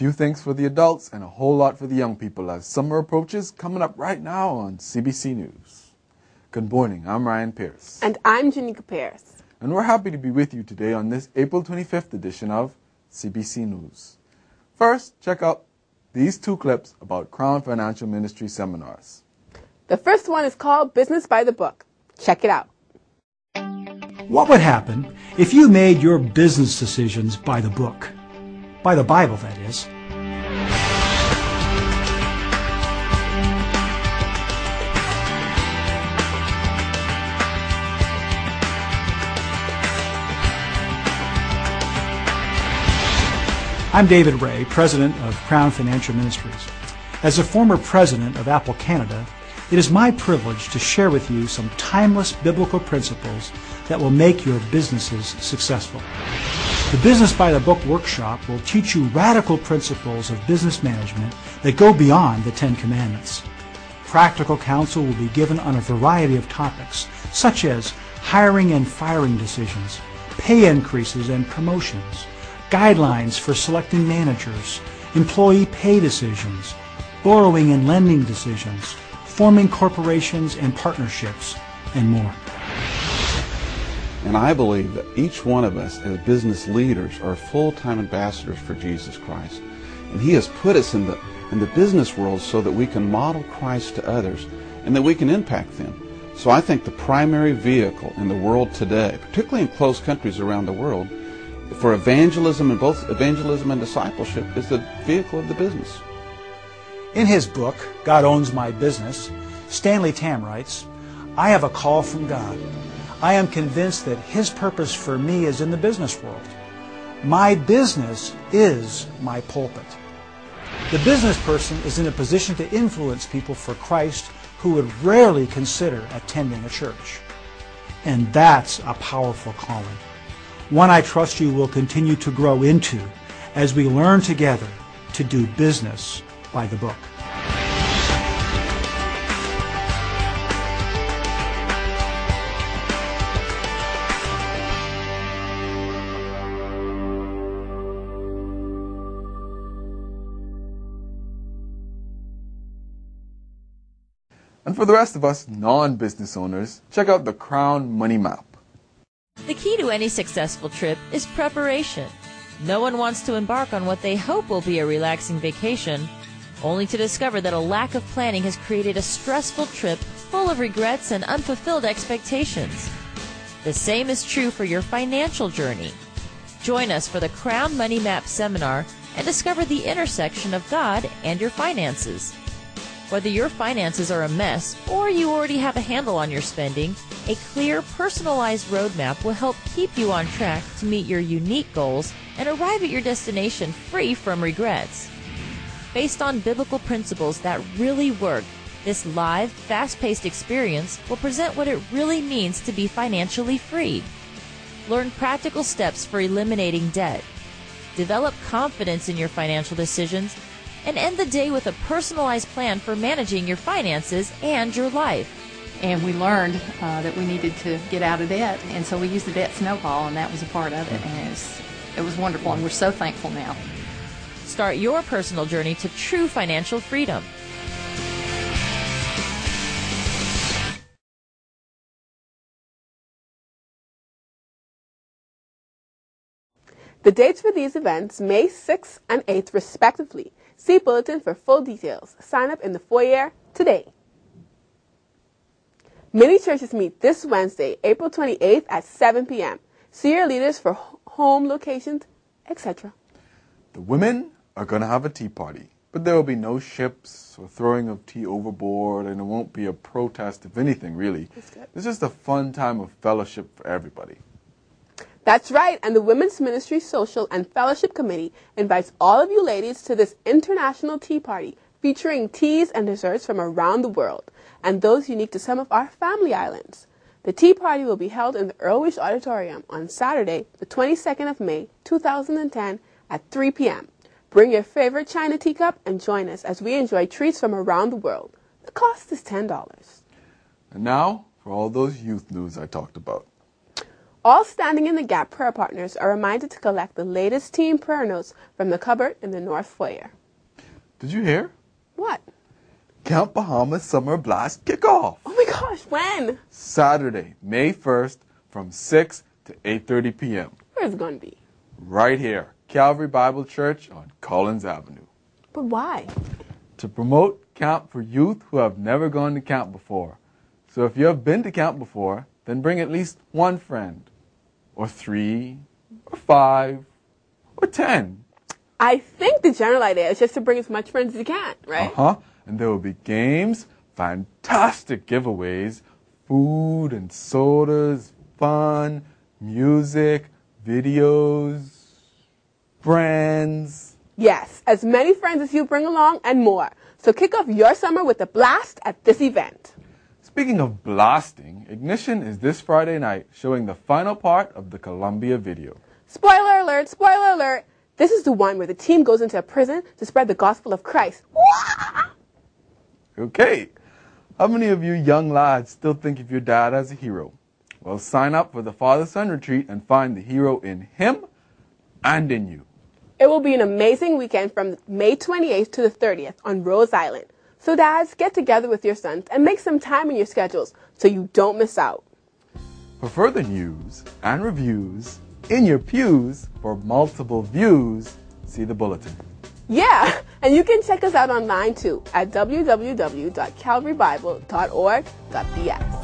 A few things for the adults and a whole lot for the young people as summer approaches coming up right now on CBC News. Good morning, I'm Ryan Pierce. And I'm Janika Pierce. And we're happy to be with you today on this April 25th edition of CBC News. First, check out these two clips about Crown Financial Ministry seminars. The first one is called Business by the Book. Check it out. What would happen if you made your business decisions by the book? By the Bible, that is. I'm David Ray, President of Crown Financial Ministries. As a former president of Apple Canada, it is my privilege to share with you some timeless biblical principles that will make your businesses successful. The Business by the Book workshop will teach you radical principles of business management that go beyond the Ten Commandments. Practical counsel will be given on a variety of topics, such as hiring and firing decisions, pay increases and promotions, guidelines for selecting managers, employee pay decisions, borrowing and lending decisions, forming corporations and partnerships, and more. And I believe that each one of us as business leaders are full-time ambassadors for Jesus Christ. And He has put us in the, in the business world so that we can model Christ to others and that we can impact them. So I think the primary vehicle in the world today, particularly in closed countries around the world, for evangelism and both evangelism and discipleship is the vehicle of the business. In his book, God Owns My Business, Stanley Tam writes, I have a call from God. I am convinced that His purpose for me is in the business world. My business is my pulpit. The business person is in a position to influence people for Christ who would rarely consider attending a church. And that's a powerful calling. One I trust you will continue to grow into as we learn together to do business by the book. And for the rest of us non business owners, check out the Crown Money Map. The key to any successful trip is preparation. No one wants to embark on what they hope will be a relaxing vacation, only to discover that a lack of planning has created a stressful trip full of regrets and unfulfilled expectations. The same is true for your financial journey. Join us for the Crown Money Map seminar and discover the intersection of God and your finances. Whether your finances are a mess or you already have a handle on your spending, a clear, personalized roadmap will help keep you on track to meet your unique goals and arrive at your destination free from regrets. Based on biblical principles that really work, this live, fast paced experience will present what it really means to be financially free. Learn practical steps for eliminating debt. Develop confidence in your financial decisions and end the day with a personalized plan for managing your finances and your life. And we learned uh, that we needed to get out of debt, and so we used the debt snowball, and that was a part of it. And it was, it was wonderful, and we're so thankful now. Start your personal journey to true financial freedom. The dates for these events, May 6th and 8th respectively. See Bulletin for full details. Sign up in the foyer today. Many churches meet this Wednesday, April 28th at 7 p.m. See your leaders for home locations, etc. The women are going to have a tea party, but there will be no ships or throwing of tea overboard, and it won't be a protest, if anything, really. It's just a fun time of fellowship for everybody. That's right, and the Women's Ministry Social and Fellowship Committee invites all of you ladies to this international tea party featuring teas and desserts from around the world and those unique to some of our family islands. The tea party will be held in the Earl Auditorium on Saturday, the 22nd of May, 2010 at 3 p.m. Bring your favorite china teacup and join us as we enjoy treats from around the world. The cost is $10. And now for all those youth news I talked about. All Standing in the Gap prayer partners are reminded to collect the latest team prayer notes from the cupboard in the North Foyer. Did you hear? What? Camp Bahamas Summer Blast kickoff. Oh my gosh, when? Saturday, May 1st from 6 to 8:30 p.m. Where's it going to be? right here, Calvary Bible Church on Collins Avenue. But why? To promote camp for youth who have never gone to camp before. So if you have been to camp before, then bring at least one friend, or three, or five, or ten. I think the general idea is just to bring as much friends as you can, right? Uh huh. And there will be games, fantastic giveaways, food and sodas, fun, music, videos, friends. Yes, as many friends as you bring along and more. So kick off your summer with a blast at this event. Speaking of blasting, Ignition is this Friday night showing the final part of the Columbia video. Spoiler alert, spoiler alert. This is the one where the team goes into a prison to spread the gospel of Christ. Okay. How many of you young lads still think of your dad as a hero? Well, sign up for the Father Son Retreat and find the hero in him and in you. It will be an amazing weekend from May 28th to the 30th on Rose Island. So dads, get together with your sons and make some time in your schedules so you don't miss out. For further news and reviews, in your pews for multiple views, see the bulletin. Yeah, and you can check us out online too at www.calvarybible.org.bs.